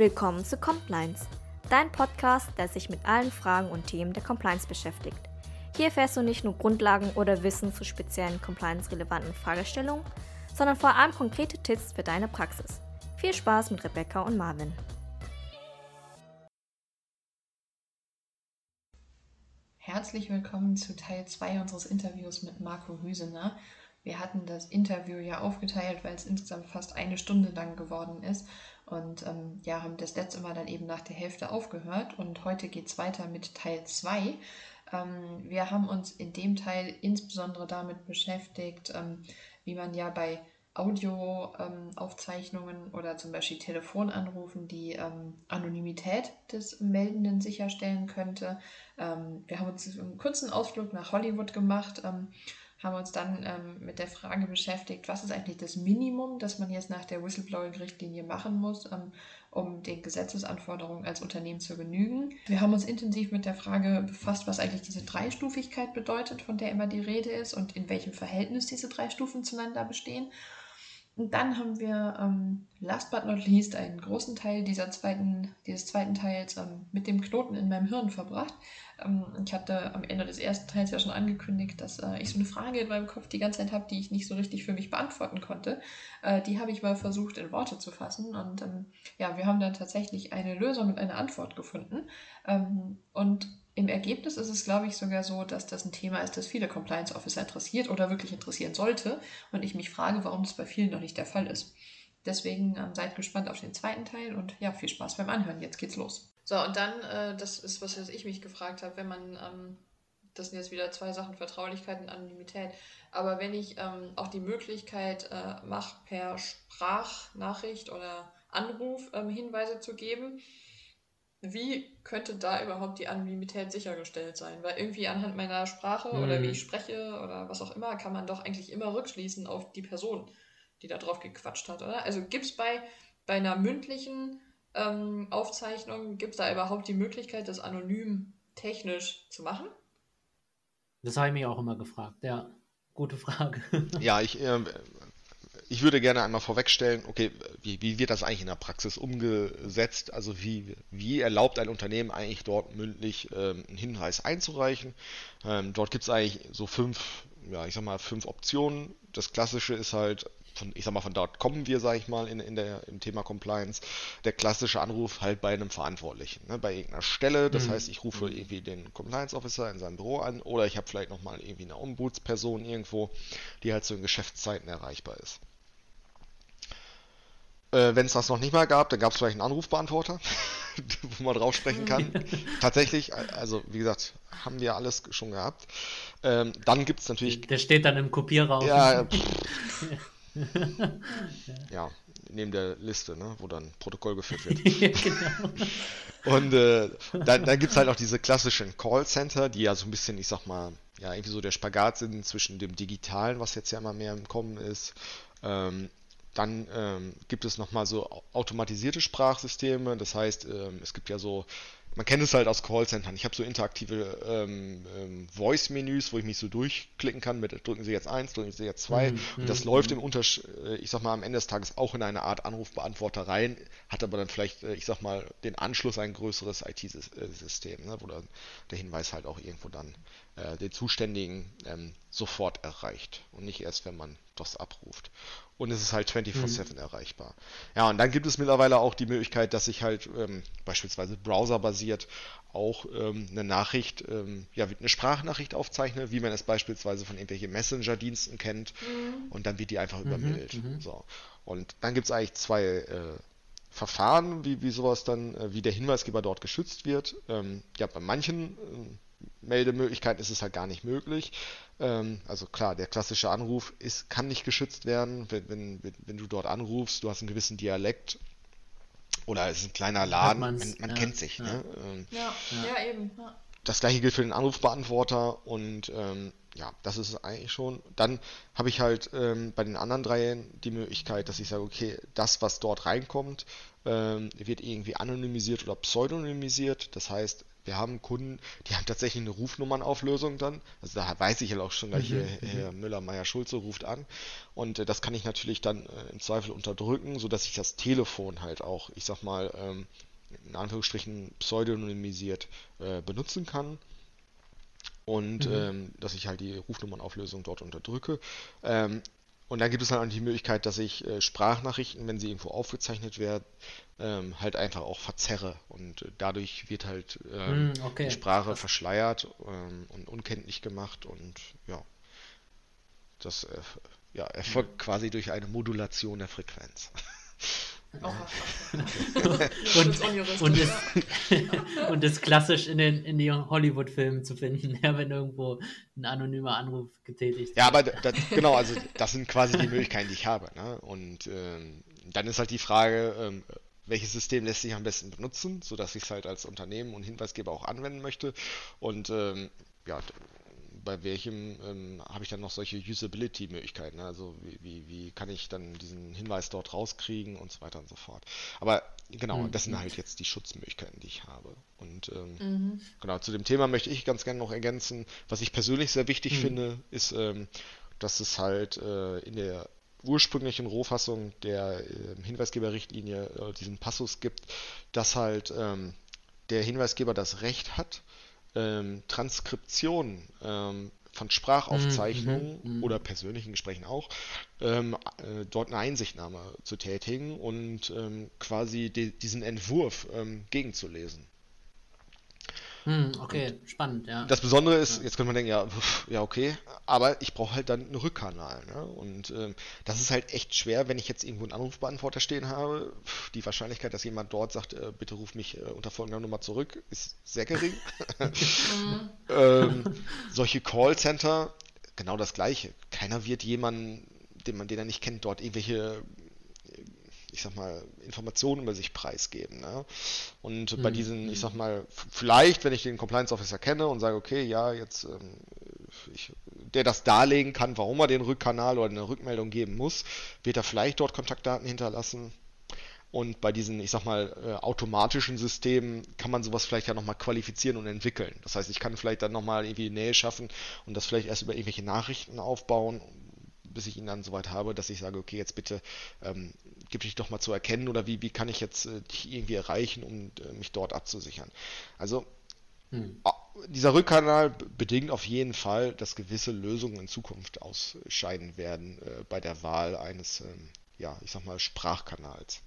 Willkommen zu Compliance, dein Podcast, der sich mit allen Fragen und Themen der Compliance beschäftigt. Hier erfährst du nicht nur Grundlagen oder Wissen zu speziellen compliance-relevanten Fragestellungen, sondern vor allem konkrete Tipps für deine Praxis. Viel Spaß mit Rebecca und Marvin. Herzlich willkommen zu Teil 2 unseres Interviews mit Marco Hüsener. Wir hatten das Interview ja aufgeteilt, weil es insgesamt fast eine Stunde lang geworden ist. Und ähm, ja, haben das letzte Mal dann eben nach der Hälfte aufgehört. Und heute geht es weiter mit Teil 2. Ähm, wir haben uns in dem Teil insbesondere damit beschäftigt, ähm, wie man ja bei Audioaufzeichnungen ähm, oder zum Beispiel Telefonanrufen die ähm, Anonymität des Meldenden sicherstellen könnte. Ähm, wir haben uns einen kurzen Ausflug nach Hollywood gemacht haben uns dann ähm, mit der Frage beschäftigt, was ist eigentlich das Minimum, das man jetzt nach der Whistleblowing-Richtlinie machen muss, ähm, um den Gesetzesanforderungen als Unternehmen zu genügen. Wir haben uns intensiv mit der Frage befasst, was eigentlich diese Dreistufigkeit bedeutet, von der immer die Rede ist und in welchem Verhältnis diese drei Stufen zueinander bestehen. Und dann haben wir ähm, last but not least einen großen Teil dieser zweiten, dieses zweiten Teils ähm, mit dem Knoten in meinem Hirn verbracht. Ähm, ich hatte am Ende des ersten Teils ja schon angekündigt, dass äh, ich so eine Frage in meinem Kopf die ganze Zeit habe, die ich nicht so richtig für mich beantworten konnte. Äh, die habe ich mal versucht in Worte zu fassen. Und ähm, ja, wir haben dann tatsächlich eine Lösung und eine Antwort gefunden. Ähm, und im Ergebnis ist es, glaube ich, sogar so, dass das ein Thema ist, das viele Compliance Officer interessiert oder wirklich interessieren sollte. Und ich mich frage, warum das bei vielen noch nicht der Fall ist. Deswegen ähm, seid gespannt auf den zweiten Teil und ja, viel Spaß beim Anhören. Jetzt geht's los. So, und dann, äh, das ist was, was ich mich gefragt habe, wenn man, ähm, das sind jetzt wieder zwei Sachen, Vertraulichkeit und Anonymität, aber wenn ich ähm, auch die Möglichkeit äh, mache, per Sprachnachricht oder Anruf ähm, Hinweise zu geben, wie könnte da überhaupt die Anonymität sichergestellt sein? Weil irgendwie anhand meiner Sprache mhm. oder wie ich spreche oder was auch immer, kann man doch eigentlich immer rückschließen auf die Person, die da drauf gequatscht hat, oder? Also gibt es bei, bei einer mündlichen ähm, Aufzeichnung, gibt es da überhaupt die Möglichkeit, das anonym technisch zu machen? Das habe ich mich auch immer gefragt, ja. Gute Frage. ja, ich, äh, ich würde gerne einmal vorwegstellen, okay, wie, wie wird das eigentlich in der Praxis umgesetzt? Also wie, wie erlaubt ein Unternehmen eigentlich dort mündlich ähm, einen Hinweis einzureichen? Ähm, dort gibt es eigentlich so fünf, ja, ich sag mal, fünf Optionen. Das klassische ist halt, von, ich sag mal, von dort kommen wir, sage ich mal, in, in der, im Thema Compliance. Der klassische Anruf halt bei einem Verantwortlichen, ne, bei irgendeiner Stelle. Das mhm. heißt, ich rufe irgendwie den Compliance Officer in seinem Büro an oder ich habe vielleicht nochmal irgendwie eine Ombudsperson irgendwo, die halt so in Geschäftszeiten erreichbar ist. Äh, Wenn es das noch nicht mal gab, dann gab es vielleicht einen Anrufbeantworter, wo man drauf sprechen kann. Tatsächlich, also wie gesagt, haben wir alles schon gehabt. Ähm, dann gibt es natürlich. Der steht dann im Kopierraum. Ja, ja, neben der Liste, ne, wo dann Protokoll geführt wird. ja, genau. Und äh, dann, dann gibt es halt auch diese klassischen Callcenter, die ja so ein bisschen, ich sag mal, ja, irgendwie so der Spagat sind zwischen dem Digitalen, was jetzt ja immer mehr im Kommen ist, ähm, dann ähm, gibt es nochmal so automatisierte Sprachsysteme. Das heißt, ähm, es gibt ja so, man kennt es halt aus Callcentern. Ich habe so interaktive ähm, ähm, Voice-Menüs, wo ich mich so durchklicken kann mit drücken Sie jetzt eins, drücken Sie jetzt zwei. Mhm. Und das mhm. läuft im Unterschied, äh, ich sag mal, am Ende des Tages auch in eine Art Anrufbeantworter rein, hat aber dann vielleicht, äh, ich sag mal, den Anschluss ein größeres IT-System, ne, wo dann der Hinweis halt auch irgendwo dann äh, den Zuständigen ähm, sofort erreicht und nicht erst, wenn man das abruft. Und es ist halt 24-7 mhm. erreichbar. Ja, und dann gibt es mittlerweile auch die Möglichkeit, dass ich halt ähm, beispielsweise browserbasiert auch ähm, eine Nachricht, ähm, ja, eine Sprachnachricht aufzeichne, wie man es beispielsweise von irgendwelchen Messenger-Diensten kennt. Mhm. Und dann wird die einfach mhm, übermittelt. Mhm. So. Und dann gibt es eigentlich zwei äh, Verfahren, wie, wie sowas dann, äh, wie der Hinweisgeber dort geschützt wird. Ähm, ja, bei manchen äh, Meldemöglichkeiten ist es halt gar nicht möglich. Ähm, also klar, der klassische Anruf ist, kann nicht geschützt werden, wenn, wenn, wenn du dort anrufst, du hast einen gewissen Dialekt oder es ist ein kleiner Laden, man, man ja, kennt sich. Ja. Ne? Ähm, ja, ja, eben. Ja. Das gleiche gilt für den Anrufbeantworter und ähm, ja, das ist es eigentlich schon. Dann habe ich halt ähm, bei den anderen dreien die Möglichkeit, dass ich sage, okay, das, was dort reinkommt, ähm, wird irgendwie anonymisiert oder pseudonymisiert. Das heißt, wir haben Kunden, die haben tatsächlich eine Rufnummernauflösung dann. Also da weiß ich ja auch schon gleich, mhm. Herr Müller, Meier, Schulze ruft an. Und äh, das kann ich natürlich dann äh, im Zweifel unterdrücken, sodass ich das Telefon halt auch, ich sag mal, ähm, in Anführungsstrichen pseudonymisiert äh, benutzen kann. Und mhm. ähm, dass ich halt die Rufnummernauflösung dort unterdrücke. Ähm, und dann gibt es halt auch die Möglichkeit, dass ich äh, Sprachnachrichten, wenn sie irgendwo aufgezeichnet werden, ähm, halt einfach auch verzerre. Und äh, dadurch wird halt ähm, mm, okay. die Sprache verschleiert ähm, und unkenntlich gemacht. Und ja, das äh, ja, erfolgt quasi durch eine Modulation der Frequenz. Oh, und, und, ist, und ist klassisch in den, in den Hollywood-Filmen zu finden, ja, wenn irgendwo ein anonymer Anruf getätigt wird. Ja, aber das, genau, also das sind quasi die Möglichkeiten, die ich habe. Ne? Und ähm, dann ist halt die Frage, ähm, welches System lässt sich am besten benutzen, sodass ich es halt als Unternehmen und Hinweisgeber auch anwenden möchte. Und ähm, ja, bei welchem ähm, habe ich dann noch solche Usability-Möglichkeiten? Ne? Also wie, wie, wie, kann ich dann diesen Hinweis dort rauskriegen und so weiter und so fort. Aber genau, mhm. das sind halt jetzt die Schutzmöglichkeiten, die ich habe. Und ähm, mhm. genau, zu dem Thema möchte ich ganz gerne noch ergänzen, was ich persönlich sehr wichtig mhm. finde, ist, ähm, dass es halt äh, in der ursprünglichen Rohfassung der äh, Hinweisgeberrichtlinie äh, diesen Passus gibt, dass halt ähm, der Hinweisgeber das Recht hat, ähm, Transkription ähm, von Sprachaufzeichnungen mhm, mhm, oder persönlichen Gesprächen auch, ähm, äh, dort eine Einsichtnahme zu tätigen und ähm, quasi die, diesen Entwurf ähm, gegenzulesen. Hm, okay, und spannend, ja. Das Besondere ist, ja. jetzt könnte man denken, ja, ja, okay, aber ich brauche halt dann einen Rückkanal. Ne? Und ähm, das ist halt echt schwer, wenn ich jetzt irgendwo einen Anrufbeantworter stehen habe. Die Wahrscheinlichkeit, dass jemand dort sagt, äh, bitte ruf mich äh, unter folgender Nummer zurück, ist sehr gering. ähm, solche Callcenter, genau das gleiche. Keiner wird jemanden, den man den er nicht kennt, dort irgendwelche ich sag mal, Informationen über sich preisgeben. Ne? Und mhm. bei diesen, ich sag mal, vielleicht, wenn ich den Compliance Officer kenne und sage, okay, ja, jetzt, ähm, ich, der das darlegen kann, warum er den Rückkanal oder eine Rückmeldung geben muss, wird er vielleicht dort Kontaktdaten hinterlassen. Und bei diesen, ich sag mal, äh, automatischen Systemen kann man sowas vielleicht ja nochmal qualifizieren und entwickeln. Das heißt, ich kann vielleicht dann nochmal irgendwie Nähe schaffen und das vielleicht erst über irgendwelche Nachrichten aufbauen, bis ich ihn dann soweit habe, dass ich sage, okay, jetzt bitte ähm, gib dich doch mal zu erkennen oder wie, wie kann ich jetzt äh, dich irgendwie erreichen, um äh, mich dort abzusichern. Also hm. dieser Rückkanal bedingt auf jeden Fall, dass gewisse Lösungen in Zukunft ausscheiden werden äh, bei der Wahl eines, ähm, ja, ich sag mal, Sprachkanals.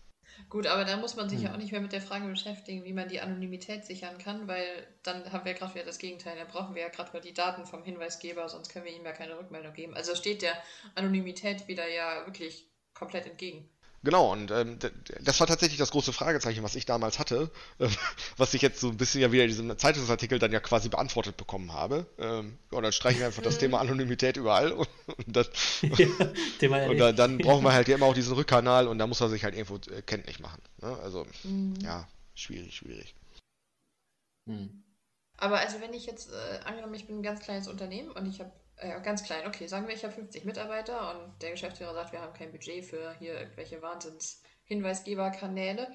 Gut, aber da muss man sich hm. ja auch nicht mehr mit der Frage beschäftigen, wie man die Anonymität sichern kann, weil dann haben wir gerade wieder das Gegenteil. Dann brauchen wir ja gerade mal die Daten vom Hinweisgeber, sonst können wir ihm ja keine Rückmeldung geben. Also steht der Anonymität wieder ja wirklich komplett entgegen. Genau, und ähm, das war tatsächlich das große Fragezeichen, was ich damals hatte, äh, was ich jetzt so ein bisschen ja wieder in diesem Zeitungsartikel dann ja quasi beantwortet bekommen habe. Ähm, und dann streichen wir einfach das Thema Anonymität überall und, und, das, ja, und dann, dann, brauchen wir halt ja immer auch diesen Rückkanal und da muss er sich halt irgendwo äh, kenntlich machen. Ne? Also, mhm. ja, schwierig, schwierig. Mhm. Aber also wenn ich jetzt, äh, angenommen, ich bin ein ganz kleines Unternehmen und ich habe ja, ganz klein, okay, sagen wir, ich habe 50 Mitarbeiter und der Geschäftsführer sagt, wir haben kein Budget für hier irgendwelche Wahnsinns-Hinweisgeberkanäle.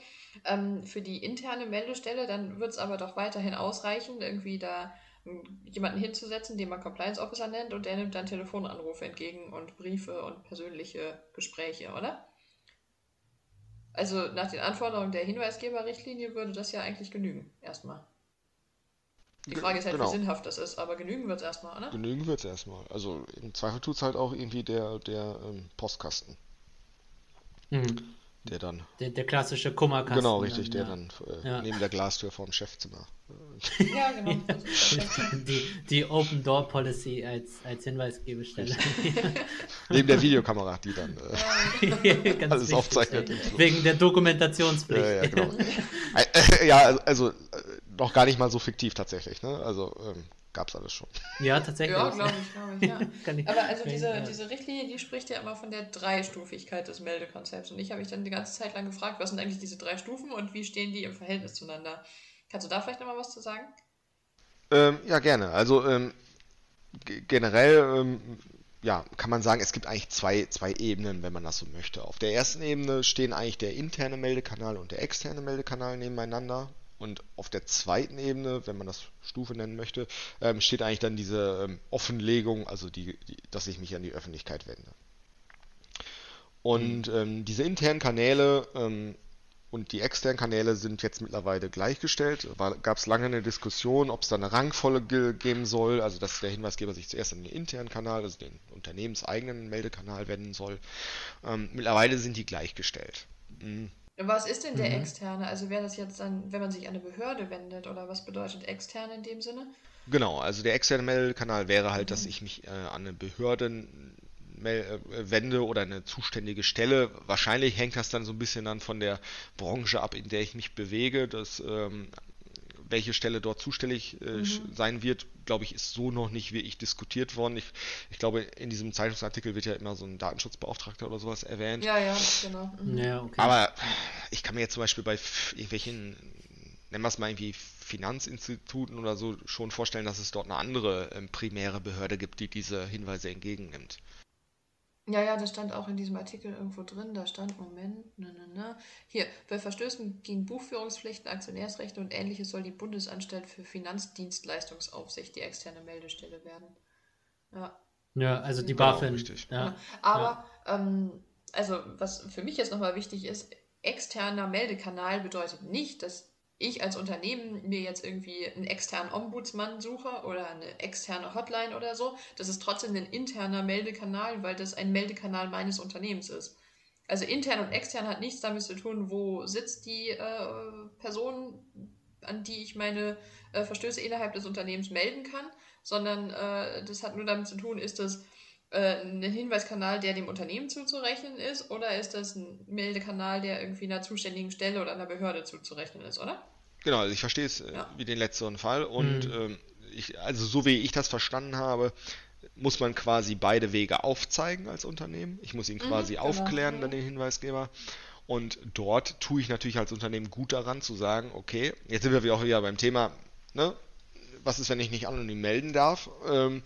Ähm, für die interne Meldestelle, dann wird es aber doch weiterhin ausreichen, irgendwie da jemanden hinzusetzen, den man Compliance Officer nennt und der nimmt dann Telefonanrufe entgegen und Briefe und persönliche Gespräche, oder? Also nach den Anforderungen der Hinweisgeberrichtlinie würde das ja eigentlich genügen, erstmal. Die Frage ist halt, genau. wie sinnhaft das ist, aber genügen wird es erstmal, oder? Genügen wird es erstmal. Also im Zweifel tut es halt auch irgendwie der, der ähm, Postkasten. Mhm. Der dann. Der, der klassische Kummerkasten. Genau, richtig, dann, der ja. dann äh, ja. neben der Glastür vorm Chefzimmer. ja, genau. die, die Open Door Policy als, als Hinweisgebestelle. neben der Videokamera, die dann äh, alles wichtig, aufzeichnet. Wegen der Dokumentationspflicht. Ja, ja, genau. Äh, ja also, äh, noch gar nicht mal so fiktiv tatsächlich. Ne? Also ähm, gab es alles schon. Ja, tatsächlich. Ja, glaube ich, glaube ich, ja. ich Aber also diese, ja. diese Richtlinie, die spricht ja immer von der Dreistufigkeit des Meldekonzepts. Und ich habe mich dann die ganze Zeit lang gefragt, was sind eigentlich diese drei Stufen und wie stehen die im Verhältnis zueinander? Kannst du da vielleicht nochmal was zu sagen? Ähm, ja, gerne. Also ähm, generell ähm, ja, kann man sagen, es gibt eigentlich zwei, zwei Ebenen, wenn man das so möchte. Auf der ersten Ebene stehen eigentlich der interne Meldekanal und der externe Meldekanal nebeneinander Und auf der zweiten Ebene, wenn man das Stufe nennen möchte, ähm, steht eigentlich dann diese ähm, Offenlegung, also die, die, dass ich mich an die Öffentlichkeit wende. Und mhm. ähm, diese internen Kanäle ähm, und die externen Kanäle sind jetzt mittlerweile gleichgestellt. Gab es lange eine Diskussion, ob es da eine Rangfolge geben soll, also dass der Hinweisgeber sich zuerst an den internen Kanal, also den unternehmenseigenen Meldekanal wenden soll. Ähm, mittlerweile sind die gleichgestellt. Mhm. Was ist denn der mhm. externe? Also wäre das jetzt dann, wenn man sich an eine Behörde wendet oder was bedeutet extern in dem Sinne? Genau, also der externe Meldekanal wäre halt, mhm. dass ich mich äh, an eine Behörde äh, wende oder eine zuständige Stelle. Wahrscheinlich hängt das dann so ein bisschen dann von der Branche ab, in der ich mich bewege. Das, ähm, welche Stelle dort zuständig äh, mhm. sein wird, glaube ich, ist so noch nicht wirklich diskutiert worden. Ich, ich glaube, in diesem Zeitungsartikel wird ja immer so ein Datenschutzbeauftragter oder sowas erwähnt. Ja, ja, genau. Mhm. Ja, okay. Aber ich kann mir jetzt zum Beispiel bei irgendwelchen, nennen wir es mal irgendwie Finanzinstituten oder so, schon vorstellen, dass es dort eine andere ähm, primäre Behörde gibt, die diese Hinweise entgegennimmt. Ja, ja, das stand auch in diesem Artikel irgendwo drin. Da stand, Moment, ne, ne, ne. Hier, bei Verstößen gegen Buchführungspflichten, Aktionärsrechte und ähnliches soll die Bundesanstalt für Finanzdienstleistungsaufsicht die externe Meldestelle werden. Ja. Ja, also die genau, BaFin. Richtig. Ja. Aber, ja. Ähm, also, was für mich jetzt nochmal wichtig ist, externer Meldekanal bedeutet nicht, dass ich als Unternehmen mir jetzt irgendwie einen externen Ombudsmann suche oder eine externe Hotline oder so, das ist trotzdem ein interner Meldekanal, weil das ein Meldekanal meines Unternehmens ist. Also intern und extern hat nichts damit zu tun, wo sitzt die äh, Person, an die ich meine äh, Verstöße innerhalb des Unternehmens melden kann, sondern äh, das hat nur damit zu tun, ist das äh, ein Hinweiskanal, der dem Unternehmen zuzurechnen ist, oder ist das ein Meldekanal, der irgendwie einer zuständigen Stelle oder einer Behörde zuzurechnen ist, oder? Genau, also ich verstehe es äh, ja. wie den letzteren Fall und mhm. ähm, ich, also so wie ich das verstanden habe, muss man quasi beide Wege aufzeigen als Unternehmen. Ich muss ihn mhm, quasi mhm, aufklären, genau. dann den Hinweisgeber. Und dort tue ich natürlich als Unternehmen gut daran zu sagen, okay, jetzt sind wir auch wieder beim Thema, ne, was ist, wenn ich nicht anonym melden darf? Ähm,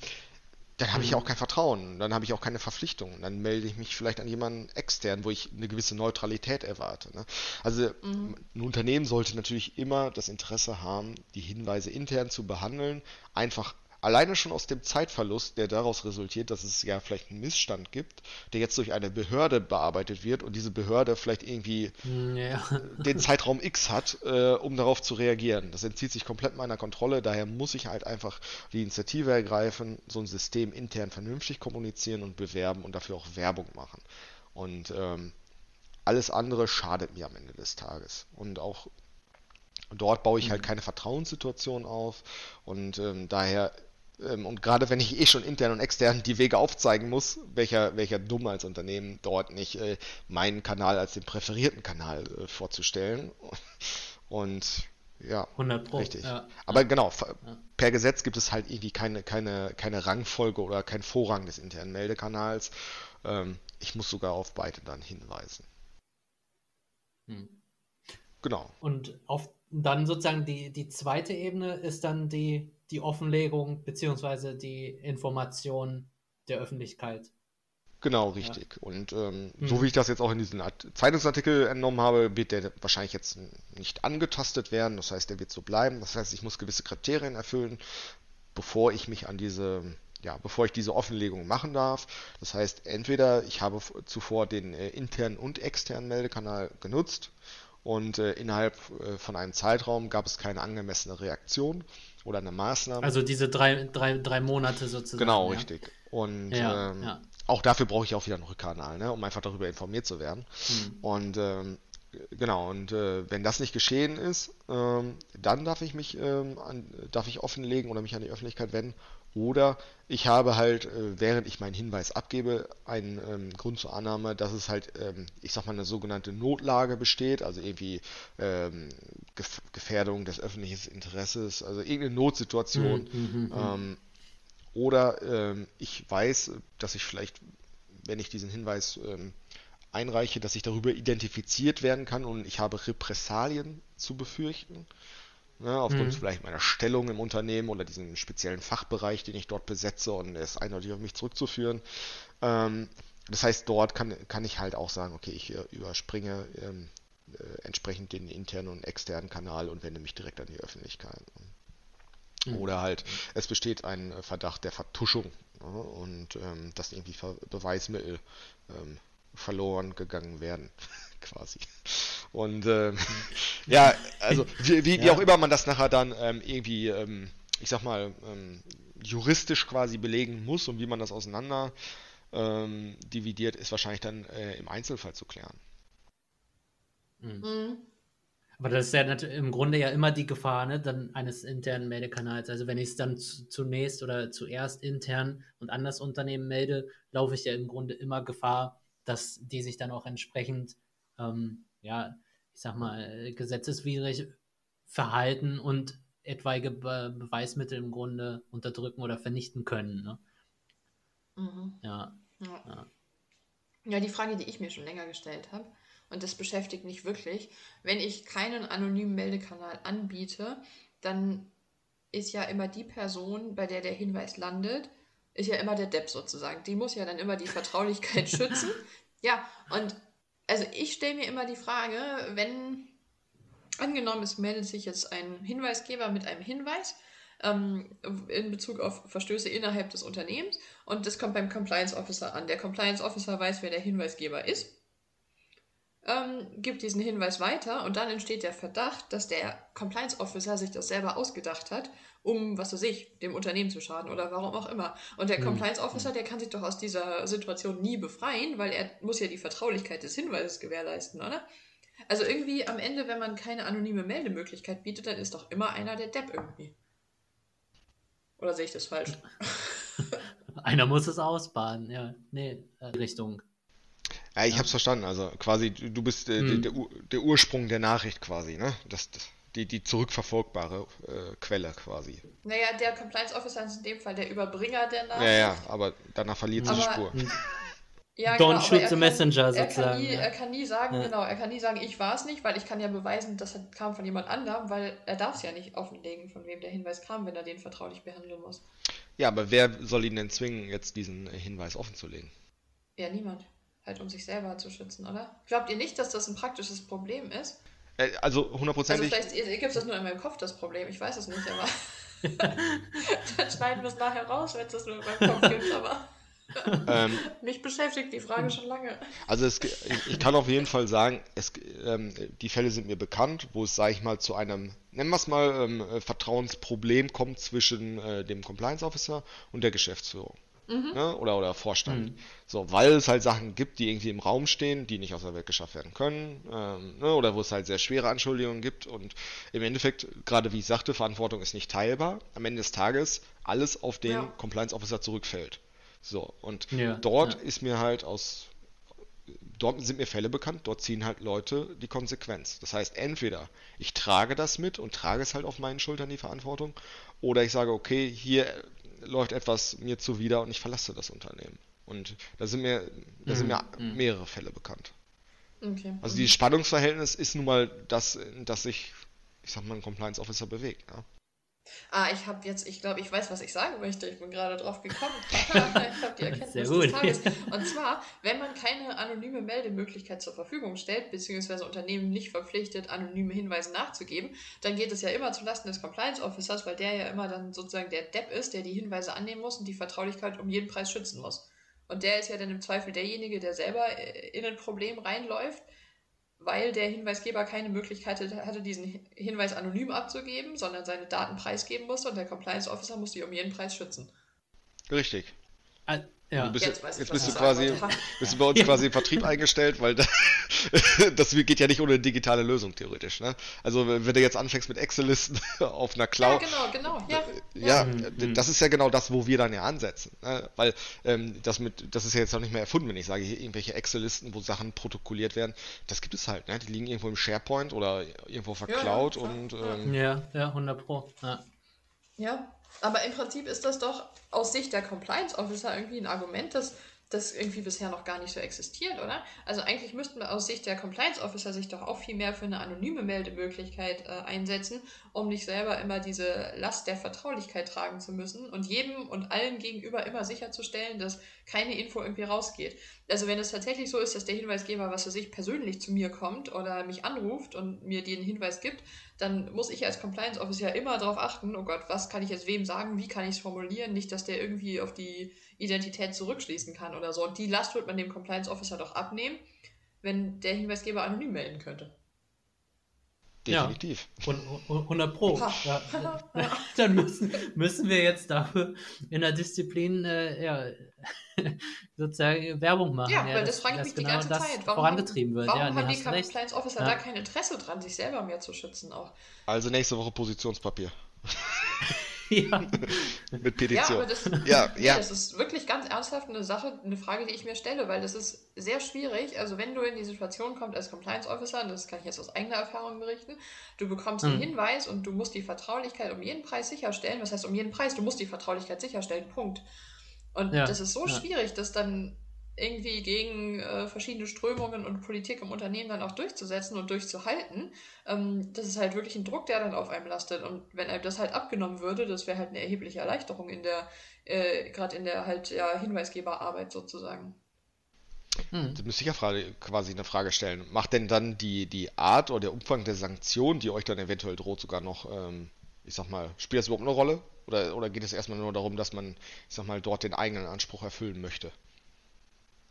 dann habe ich ja auch mhm. kein Vertrauen, dann habe ich auch keine Verpflichtung. Dann melde ich mich vielleicht an jemanden extern, wo ich eine gewisse Neutralität erwarte. Ne? Also mhm. ein Unternehmen sollte natürlich immer das Interesse haben, die Hinweise intern zu behandeln, einfach Alleine schon aus dem Zeitverlust, der daraus resultiert, dass es ja vielleicht einen Missstand gibt, der jetzt durch eine Behörde bearbeitet wird und diese Behörde vielleicht irgendwie hm, ja. den Zeitraum X hat, äh, um darauf zu reagieren. Das entzieht sich komplett meiner Kontrolle, daher muss ich halt einfach die Initiative ergreifen, so ein System intern vernünftig kommunizieren und bewerben und dafür auch Werbung machen. Und ähm, alles andere schadet mir am Ende des Tages. Und auch dort baue ich halt mhm. keine Vertrauenssituation auf und ähm, daher und gerade wenn ich eh schon intern und extern die Wege aufzeigen muss, welcher, welcher dumm als Unternehmen dort nicht äh, meinen Kanal als den präferierten Kanal äh, vorzustellen. Und ja, 100 Pro, richtig. Ja. Aber genau, ja. per Gesetz gibt es halt irgendwie keine, keine, keine Rangfolge oder keinen Vorrang des internen Meldekanals. Ähm, ich muss sogar auf beide dann hinweisen. Hm. Genau. Und auf dann sozusagen die, die zweite Ebene ist dann die die Offenlegung bzw. die Information der Öffentlichkeit. Genau, richtig. Ja. Und ähm, mhm. so wie ich das jetzt auch in diesem Zeitungsartikel entnommen habe, wird der wahrscheinlich jetzt nicht angetastet werden. Das heißt, der wird so bleiben. Das heißt, ich muss gewisse Kriterien erfüllen, bevor ich mich an diese, ja, bevor ich diese Offenlegung machen darf. Das heißt, entweder ich habe zuvor den äh, internen und externen Meldekanal genutzt und äh, innerhalb äh, von einem Zeitraum gab es keine angemessene Reaktion oder eine Maßnahme. Also diese drei, drei, drei Monate sozusagen. Genau, ja. richtig. Und ja, ähm, ja. auch dafür brauche ich auch wieder einen Rückkanal, ne, um einfach darüber informiert zu werden. Mhm. Und ähm, genau, und äh, wenn das nicht geschehen ist, ähm, dann darf ich mich ähm, an, darf ich offenlegen oder mich an die Öffentlichkeit wenden oder ich habe halt, äh, während ich meinen Hinweis abgebe, einen ähm, Grund zur Annahme, dass es halt, ähm, ich sag mal, eine sogenannte Notlage besteht, also irgendwie ähm, Gef Gefährdung des öffentlichen Interesses, also irgendeine Notsituation. Mhm. ähm, oder ähm, ich weiß, dass ich vielleicht, wenn ich diesen Hinweis ähm, einreiche, dass ich darüber identifiziert werden kann und ich habe Repressalien zu befürchten ne, aufgrund mhm. vielleicht meiner Stellung im Unternehmen oder diesem speziellen Fachbereich, den ich dort besetze und es eindeutig auf mich zurückzuführen. Ähm, das heißt, dort kann, kann ich halt auch sagen, okay, ich äh, überspringe ähm, äh, entsprechend den internen und externen Kanal und wende mich direkt an die Öffentlichkeit. Mhm. Oder halt, es besteht ein Verdacht der Vertuschung ja, und ähm, dass irgendwie Beweismittel ähm, verloren gegangen werden, quasi. Und ähm, ja, also wie, wie, ja. wie, auch immer man das nachher dann ähm, irgendwie, ähm, ich sag mal, ähm, juristisch quasi belegen muss und wie man das auseinander ähm, dividiert, ist wahrscheinlich dann äh, im Einzelfall zu klären. Mhm. mhm. Aber das ist ja im Grunde ja immer die Gefahr ne, dann eines internen Meldekanals. Also wenn ich es dann zunächst oder zuerst intern und an das Unternehmen melde, laufe ich ja im Grunde immer Gefahr, dass die sich dann auch entsprechend, ähm, ja, ich sag mal, gesetzeswidrig verhalten und etwaige Be Beweismittel im Grunde unterdrücken oder vernichten können. Ne? Mhm. Ja. Ja. ja. die Frage, die ich mir schon länger gestellt habe, und das beschäftigt mich wirklich, wenn ich keinen anonymen Meldekanal anbiete, dann ist ja immer die Person, bei der der Hinweis landet, ist ja immer der Depp sozusagen. Die muss ja dann immer die Vertraulichkeit schützen. Ja, und also ich stelle mir immer die Frage, wenn angenommen, es meldet sich jetzt ein Hinweisgeber mit einem Hinweis ähm, in Bezug auf Verstöße innerhalb des Unternehmens und das kommt beim Compliance Officer an. Der Compliance Officer weiß, wer der Hinweisgeber ist ähm, gibt diesen Hinweis weiter und dann entsteht der Verdacht, dass der Compliance Officer sich das selber ausgedacht hat, um, was weiß ich, dem Unternehmen zu schaden oder warum auch immer. Und der mhm. Compliance Officer, der kann sich doch aus dieser Situation nie befreien, weil er muss ja die Vertraulichkeit des Hinweises gewährleisten, oder? Also irgendwie am Ende, wenn man keine anonyme Meldemöglichkeit bietet, dann ist doch immer einer der Depp irgendwie. Oder sehe ich das falsch? einer muss es ausbaden, ja. Nee, äh, Richtung ja, ich ja. hab's verstanden. Also quasi, du bist äh, hm. der, der, Ursprung der Nachricht quasi, ne? Das, das die, die zurückverfolgbare äh, Quelle quasi. Naja, der Compliance Officer ist in dem Fall der Überbringer der Nachricht. Ja, ja, aber danach verliert sie die Spur. Ja, Don't genau, shoot the messenger er sozusagen. Kann nie, ja. Er kann nie sagen, ja. genau, er kann nie sagen, ich war es nicht, weil ich kann ja beweisen, dass er kam von jemand anderem, weil er darf es ja nicht offenlegen, von wem der Hinweis kam, wenn er den vertraulich behandeln muss. Ja, aber wer soll ihn denn zwingen, jetzt diesen Hinweis offenzulegen? Ja, niemand halt um sich selber zu schützen, oder? Glaubt ihr nicht, dass das ein praktisches Problem ist? Äh, also hundertprozentig. Also vielleicht gibt es das nur in meinem Kopf, das Problem. Ich weiß es nicht, aber dann schneiden wir es nachher raus, wenn es das nur in meinem Kopf gibt, aber ähm, mich beschäftigt die Frage schon lange. Also es, ich kann auf jeden Fall sagen, es, ähm, die Fälle sind mir bekannt, wo es, sage ich mal, zu einem, nennen wir es mal, ähm, Vertrauensproblem kommt zwischen äh, dem Compliance Officer und der Geschäftsführung mhm. ne? oder, oder Vorstand. Mhm. So, weil es halt Sachen gibt, die irgendwie im Raum stehen, die nicht aus der Welt geschafft werden können, ähm, ne? oder wo es halt sehr schwere Anschuldigungen gibt und im Endeffekt, gerade wie ich sagte, Verantwortung ist nicht teilbar. Am Ende des Tages alles auf den ja. Compliance Officer zurückfällt. So, und ja, dort ja. ist mir halt aus dort sind mir Fälle bekannt, dort ziehen halt Leute die Konsequenz. Das heißt, entweder ich trage das mit und trage es halt auf meinen Schultern die Verantwortung, oder ich sage, okay, hier läuft etwas mir zuwider und ich verlasse das Unternehmen. Und da sind mir, da sind mir mhm. mehrere Fälle bekannt. Okay. Also dieses Spannungsverhältnis ist nun mal das, dass sich, ich sag mal, ein Compliance Officer bewegt. Ja? Ah, ich habe jetzt, ich glaube, ich weiß, was ich sagen möchte. Ich bin gerade drauf gekommen. ich habe die Erkenntnis des Tages. Und zwar, wenn man keine anonyme Meldemöglichkeit zur Verfügung stellt, beziehungsweise Unternehmen nicht verpflichtet, anonyme Hinweise nachzugeben, dann geht es ja immer zulasten des Compliance Officers, weil der ja immer dann sozusagen der Depp ist, der die Hinweise annehmen muss und die Vertraulichkeit um jeden Preis schützen muss. Und der ist ja dann im Zweifel derjenige, der selber äh, in ein Problem reinläuft weil der Hinweisgeber keine Möglichkeit hatte, diesen Hinweis anonym abzugeben, sondern seine Daten preisgeben musste und der Compliance Officer musste die um jeden Preis schützen. Richtig. Ja. Bist, jetzt, jetzt, jetzt bist du quasi bist du bei uns quasi im Vertrieb eingestellt, weil da, das geht ja nicht ohne eine digitale Lösung theoretisch. Ne? Also wenn du jetzt anfängst mit Excel-Listen auf einer Cloud. Ja, genau, genau. Ja, ja, ja mhm. das ist ja genau das, wo wir dann ja ansetzen. Ne? Weil ähm, das mit, das ist ja jetzt noch nicht mehr erfunden, wenn ich sage, hier irgendwelche Excel-Listen, wo Sachen protokolliert werden. Das gibt es halt. Ne? Die liegen irgendwo im SharePoint oder irgendwo auf der Cloud ja, und. Ähm, ja, ja, 100 Pro. Ja. Ja, aber im Prinzip ist das doch aus Sicht der Compliance Officer irgendwie ein Argument, das, das irgendwie bisher noch gar nicht so existiert, oder? Also eigentlich müssten wir aus Sicht der Compliance Officer sich doch auch viel mehr für eine anonyme Meldemöglichkeit äh, einsetzen, um nicht selber immer diese Last der Vertraulichkeit tragen zu müssen und jedem und allen gegenüber immer sicherzustellen, dass keine Info irgendwie rausgeht. also wenn es tatsächlich so ist, dass der Hinweisgeber, was für sich persönlich zu mir kommt oder mich anruft und mir den Hinweis gibt, dann muss ich als Compliance Officer immer darauf achten, oh Gott, was kann ich jetzt wem sagen, wie kann ich es formulieren, nicht, dass der irgendwie auf die Identität zurückschließen kann oder so. Und die Last wird man dem Compliance Officer doch abnehmen, wenn der Hinweisgeber anonym melden könnte. Definitiv. Ja, 100 Pro. Ja, dann müssen, müssen wir jetzt dafür in der Disziplin äh, ja, sozusagen Werbung machen. Ja, ja weil das, das frage ich mich genau die ganze Zeit. Warum vorangetrieben wird. Warum ja, haben die Compliance Officer da kein Interesse dran, sich selber mehr zu schützen auch? Also nächste Woche Positionspapier. ja. Mit Petition. Ja, aber das, ja, ja. das ist wirklich ganz ernsthaft eine Sache, eine Frage, die ich mir stelle, weil das ist sehr schwierig. Also wenn du in die Situation kommst als Compliance Officer, und das kann ich jetzt aus eigener Erfahrung berichten, du bekommst einen mhm. Hinweis und du musst die Vertraulichkeit um jeden Preis sicherstellen. Was heißt um jeden Preis? Du musst die Vertraulichkeit sicherstellen. Punkt. Und ja, das ist so ja. schwierig, das dann irgendwie gegen äh, verschiedene Strömungen und Politik im Unternehmen dann auch durchzusetzen und durchzuhalten. Ähm, das ist halt wirklich ein Druck, der dann auf einem lastet. Und wenn einem das halt abgenommen würde, das wäre halt eine erhebliche Erleichterung in der, äh, gerade in der halt ja, Hinweisgeberarbeit sozusagen. Hm. Da müsste ich ja Frage, quasi eine Frage stellen. Macht denn dann die, die Art oder der Umfang der Sanktionen, die euch dann eventuell droht, sogar noch, ähm, ich sag mal, spielt das überhaupt eine Rolle? Oder, oder geht es erstmal nur darum, dass man, ich sag mal, dort den eigenen Anspruch erfüllen möchte?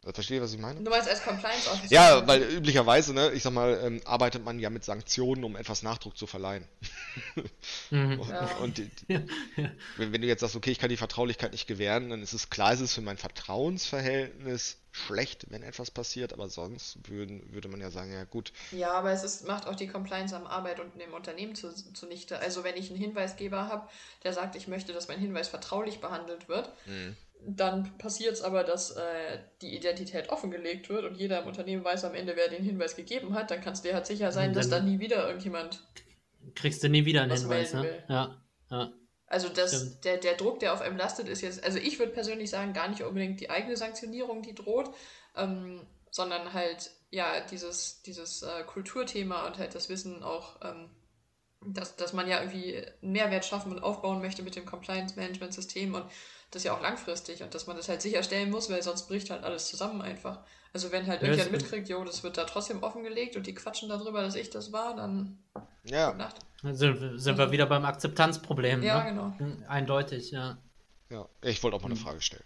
Verstehe, ihr, was ich meine? Du meinst als Compliance Officer? Ja, weil üblicherweise, ne, ich sag mal, ähm, arbeitet man ja mit Sanktionen, um etwas Nachdruck zu verleihen. Mhm. und, ja. und die, die, wenn, wenn, du jetzt sagst, okay, ich kann die Vertraulichkeit nicht gewähren, dann ist es klar, ist es für mein Vertrauensverhältnis schlecht, wenn etwas passiert, aber sonst würden, würde man ja sagen, ja gut. Ja, aber es ist, macht auch die Compliance am Arbeit und im Unternehmen zu, zunichte. Also wenn ich einen Hinweisgeber habe, der sagt, ich möchte, dass mein Hinweis vertraulich behandelt wird, mhm dann passiert es aber, dass äh, die Identität offengelegt wird und jeder im Unternehmen weiß am Ende, wer den Hinweis gegeben hat. Dann kannst du dir halt sicher sein, dass dann nie wieder irgendjemand. Kriegst du nie wieder einen Hinweis, ne? Ja, ja. Also das, der, der Druck, der auf einem lastet, ist jetzt, also ich würde persönlich sagen, gar nicht unbedingt die eigene Sanktionierung, die droht, ähm, sondern halt, ja, dieses, dieses äh, Kulturthema und halt das Wissen auch, ähm, dass, dass man ja irgendwie einen Mehrwert schaffen und aufbauen möchte mit dem Compliance-Management-System und das ja auch langfristig und dass man das halt sicherstellen muss, weil sonst bricht halt alles zusammen einfach. Also wenn halt ja, irgendjemand mitkriegt, jo, das wird da trotzdem offengelegt und die quatschen darüber, dass ich das war, dann ja. Nacht. Dann sind, sind wir wieder beim Akzeptanzproblem. Ja, ne? genau. Hm, eindeutig, ja. Ja, ich wollte auch mal eine hm. Frage stellen.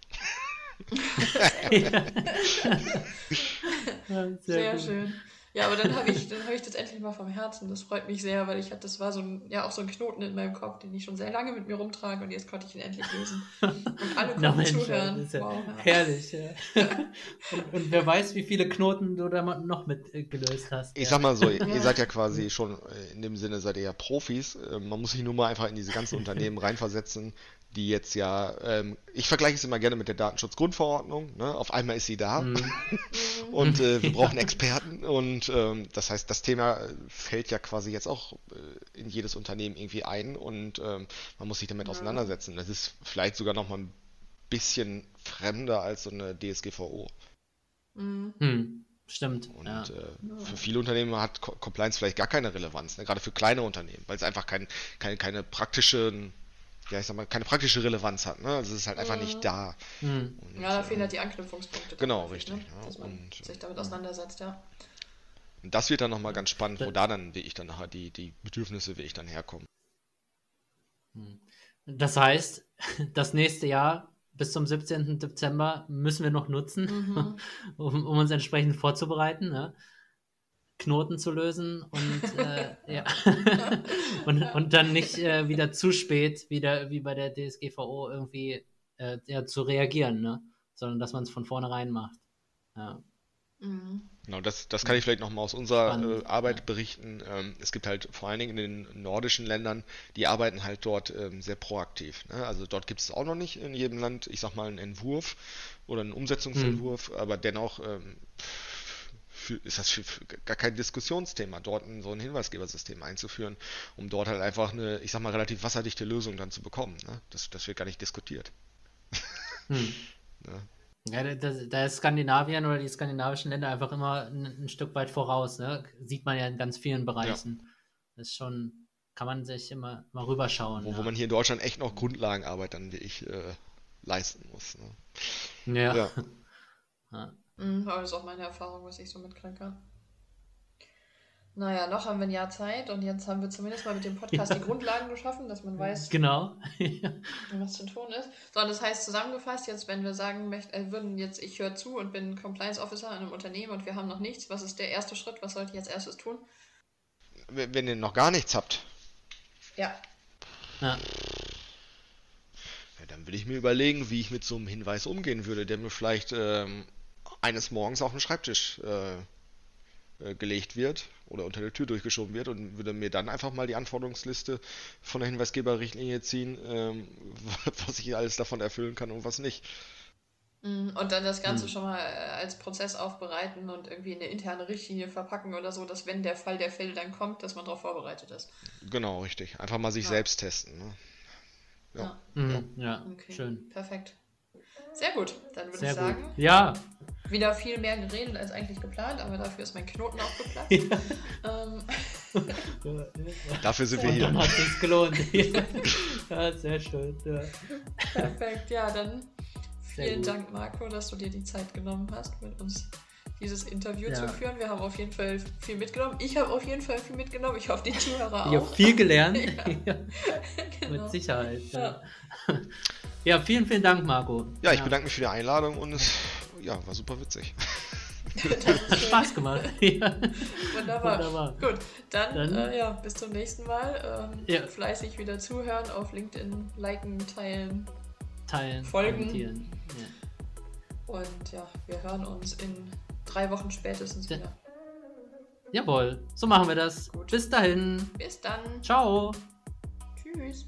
ja, sehr, sehr schön. Ja, aber dann habe ich, hab ich das endlich mal vom Herzen. Das freut mich sehr, weil ich hatte, das war so ein, ja auch so ein Knoten in meinem Kopf, den ich schon sehr lange mit mir rumtrage und jetzt konnte ich ihn endlich lösen. Und alle konnten Na, zuhören. Ja wow, herrlich, ja. und, und, wer weiß, wie viele Knoten du da noch mit äh, gelöst hast. Ich ja. sag mal so, ihr, ihr seid ja quasi schon, äh, in dem Sinne seid ihr ja Profis. Äh, man muss sich nur mal einfach in diese ganzen Unternehmen reinversetzen, die jetzt ja, ähm, ich vergleiche es immer gerne mit der Datenschutzgrundverordnung. Ne? Auf einmal ist sie da mhm. und äh, wir brauchen Experten und ähm, das heißt, das Thema fällt ja quasi jetzt auch äh, in jedes Unternehmen irgendwie ein und ähm, man muss sich damit ja. auseinandersetzen. Das ist vielleicht sogar noch mal ein bisschen fremder als so eine DSGVO. Mhm. Hm. Stimmt. Und ja. äh, für viele Unternehmen hat Compliance vielleicht gar keine Relevanz, ne? gerade für kleine Unternehmen, weil es einfach kein, keine, keine praktischen ja, ich sag mal, keine praktische Relevanz hat. Ne? Also es ist halt einfach nicht mhm. da. Mhm. Und, ja, da fehlen halt die Anknüpfungspunkte. Genau, richtig. Ne? Ja, Dass man und, sich damit auseinandersetzt, ja. Und das wird dann nochmal ganz spannend, wo da dann, wie ich dann nachher die, die Bedürfnisse, wie ich dann herkomme. Hm. Das heißt, das nächste Jahr bis zum 17. Dezember müssen wir noch nutzen, mhm. um, um, uns entsprechend vorzubereiten. Ne? Knoten zu lösen und, äh, ja. und, und dann nicht äh, wieder zu spät, wieder wie bei der DSGVO irgendwie äh, ja, zu reagieren, ne? sondern dass man es von vornherein macht. Ja. Mhm. Genau, das, das kann ich vielleicht nochmal aus unserer äh, Arbeit berichten. Ähm, es gibt halt vor allen Dingen in den nordischen Ländern, die arbeiten halt dort ähm, sehr proaktiv. Ne? Also dort gibt es auch noch nicht in jedem Land, ich sag mal, einen Entwurf oder einen Umsetzungsentwurf, mhm. aber dennoch ähm, für, ist das für, für gar kein Diskussionsthema, dort ein, so ein Hinweisgebersystem einzuführen, um dort halt einfach eine, ich sag mal, relativ wasserdichte Lösung dann zu bekommen. Ne? Das, das wird gar nicht diskutiert. Hm. ja. Ja, da, da, ist Skandinavien oder die skandinavischen Länder einfach immer ein, ein Stück weit voraus. Ne? Sieht man ja in ganz vielen Bereichen. Ja. Das ist schon, kann man sich immer mal rüberschauen. Wo, ja. wo man hier in Deutschland echt noch Grundlagenarbeit dann wie ich äh, leisten muss. Ne? Ja. ja. Mhm, aber das ist auch meine Erfahrung, was ich so mitkriegen kann. Naja, noch haben wir ein Jahr Zeit und jetzt haben wir zumindest mal mit dem Podcast ja. die Grundlagen geschaffen, dass man weiß, genau. was zu tun ist. So, das heißt zusammengefasst, jetzt, wenn wir sagen möchten, äh, würden jetzt, ich höre zu und bin Compliance Officer in einem Unternehmen und wir haben noch nichts, was ist der erste Schritt? Was sollte ich als erstes tun? Wenn ihr noch gar nichts habt. Ja. Ja. ja dann würde ich mir überlegen, wie ich mit so einem Hinweis umgehen würde, der mir vielleicht ähm, eines Morgens auf den Schreibtisch äh, äh, gelegt wird oder unter der Tür durchgeschoben wird und würde mir dann einfach mal die Anforderungsliste von der Hinweisgeberrichtlinie ziehen, ähm, was ich alles davon erfüllen kann und was nicht. Mhm, und dann das Ganze hm. schon mal äh, als Prozess aufbereiten und irgendwie in eine interne Richtlinie verpacken oder so, dass wenn der Fall der Fälle dann kommt, dass man darauf vorbereitet ist. Genau, richtig. Einfach mal sich ja. selbst testen. Ne? Ja, ja. Mhm, ja. Okay. schön. Perfekt. Sehr gut, dann würde ich sagen. Gut. Ja. Wieder viel mehr geredet als eigentlich geplant, aber dafür ist mein Knoten auch geplatzt. ähm. dafür sind wir hier. Dann hat es gelohnt. ja, sehr schön. Ja. Perfekt, ja, dann vielen Dank, Marco, dass du dir die Zeit genommen hast, mit uns dieses Interview ja. zu führen. Wir haben auf jeden Fall viel mitgenommen. Ich habe auf jeden Fall viel mitgenommen. Ich hoffe, die Zuhörer auch. Ich habe viel gelernt. ja. genau. Mit Sicherheit. Ja. Ja, vielen, vielen Dank, Marco. Ja, ich ja. bedanke mich für die Einladung und es ja, war super witzig. Hat Spaß gemacht. ja. Wunderbar. Wunderbar. Gut, dann, dann äh, ja, bis zum nächsten Mal. Ähm, ja. Fleißig wieder zuhören, auf LinkedIn liken, teilen, teilen, folgen. Ja. Und ja, wir hören uns in drei Wochen spätestens wieder. Jawohl, so machen wir das. Gut. Bis dahin. Bis dann. Ciao. Tschüss.